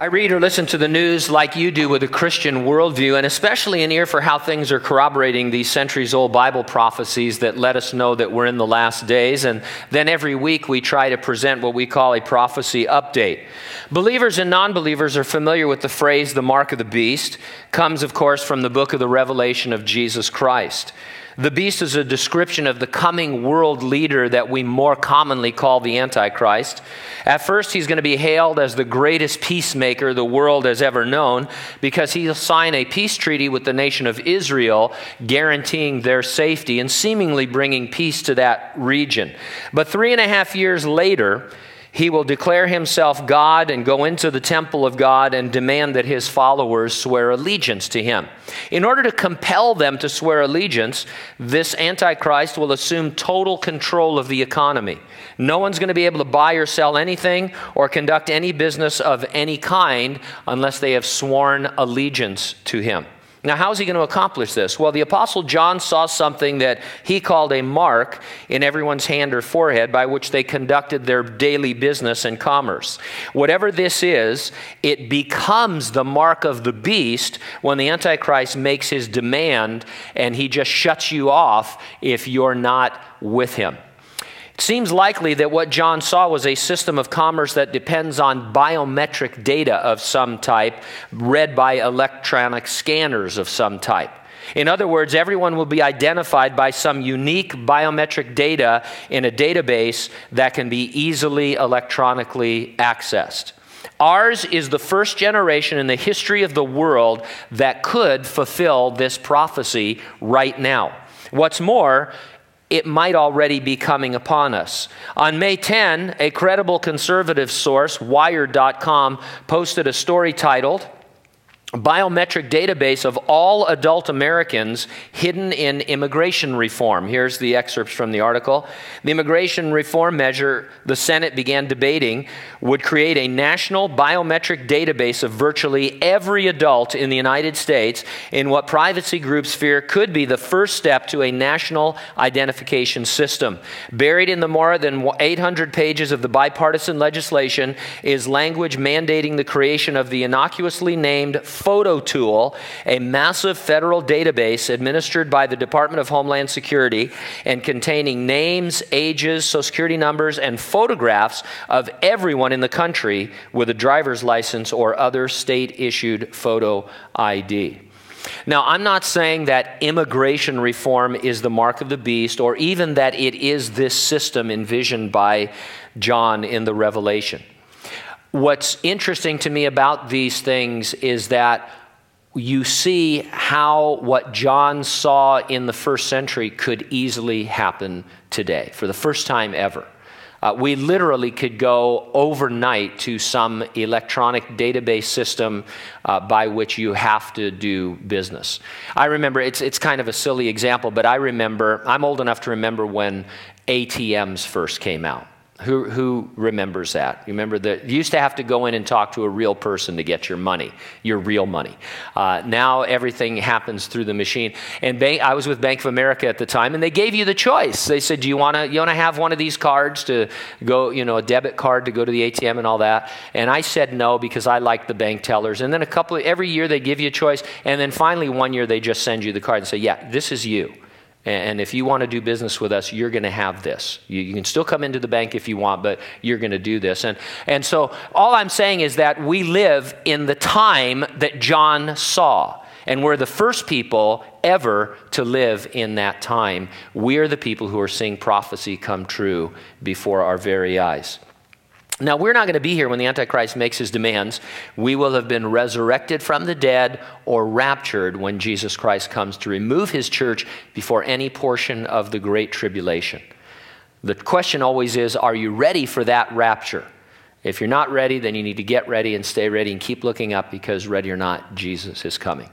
I read or listen to the news like you do with a Christian worldview, and especially an ear for how things are corroborating these centuries old Bible prophecies that let us know that we're in the last days. And then every week we try to present what we call a prophecy update. Believers and non believers are familiar with the phrase the mark of the beast, comes, of course, from the book of the Revelation of Jesus Christ. The beast is a description of the coming world leader that we more commonly call the Antichrist. At first, he's going to be hailed as the greatest peacemaker the world has ever known because he'll sign a peace treaty with the nation of Israel, guaranteeing their safety and seemingly bringing peace to that region. But three and a half years later, he will declare himself God and go into the temple of God and demand that his followers swear allegiance to him. In order to compel them to swear allegiance, this Antichrist will assume total control of the economy. No one's going to be able to buy or sell anything or conduct any business of any kind unless they have sworn allegiance to him. Now, how is he going to accomplish this? Well, the Apostle John saw something that he called a mark in everyone's hand or forehead by which they conducted their daily business and commerce. Whatever this is, it becomes the mark of the beast when the Antichrist makes his demand and he just shuts you off if you're not with him. It seems likely that what John saw was a system of commerce that depends on biometric data of some type, read by electronic scanners of some type. In other words, everyone will be identified by some unique biometric data in a database that can be easily electronically accessed. Ours is the first generation in the history of the world that could fulfill this prophecy right now. What's more, it might already be coming upon us. On May 10, a credible conservative source, Wired.com, posted a story titled, biometric database of all adult Americans hidden in immigration reform. Here's the excerpts from the article. The immigration reform measure the Senate began debating would create a national biometric database of virtually every adult in the United States in what privacy groups fear could be the first step to a national identification system. Buried in the more than 800 pages of the bipartisan legislation is language mandating the creation of the innocuously named Photo Tool, a massive federal database administered by the Department of Homeland Security and containing names, ages, social security numbers, and photographs of everyone in the country with a driver's license or other state issued photo ID. Now, I'm not saying that immigration reform is the mark of the beast or even that it is this system envisioned by John in the Revelation. What's interesting to me about these things is that you see how what John saw in the first century could easily happen today for the first time ever. Uh, we literally could go overnight to some electronic database system uh, by which you have to do business. I remember, it's, it's kind of a silly example, but I remember, I'm old enough to remember when ATMs first came out. Who, who remembers that? You remember that you used to have to go in and talk to a real person to get your money, your real money. Uh, now everything happens through the machine. And bank, I was with Bank of America at the time, and they gave you the choice. They said, "Do you want to you want to have one of these cards to go, you know, a debit card to go to the ATM and all that?" And I said no because I like the bank tellers. And then a couple of, every year they give you a choice, and then finally one year they just send you the card and say, "Yeah, this is you." And if you want to do business with us, you're going to have this. You, you, can still come into the bank if you want, but you're going to do this. And, and so all I'm saying is that we live in the time that John saw. And we're the first people ever to live in that time. We're the people who are seeing prophecy come true before our very eyes. Now, we're not going to be here when the Antichrist makes his demands. We will have been resurrected from the dead or raptured when Jesus Christ comes to remove his church before any portion of the Great Tribulation. The question always is are you ready for that rapture? If you're not ready, then you need to get ready and stay ready and keep looking up because, ready or not, Jesus is coming.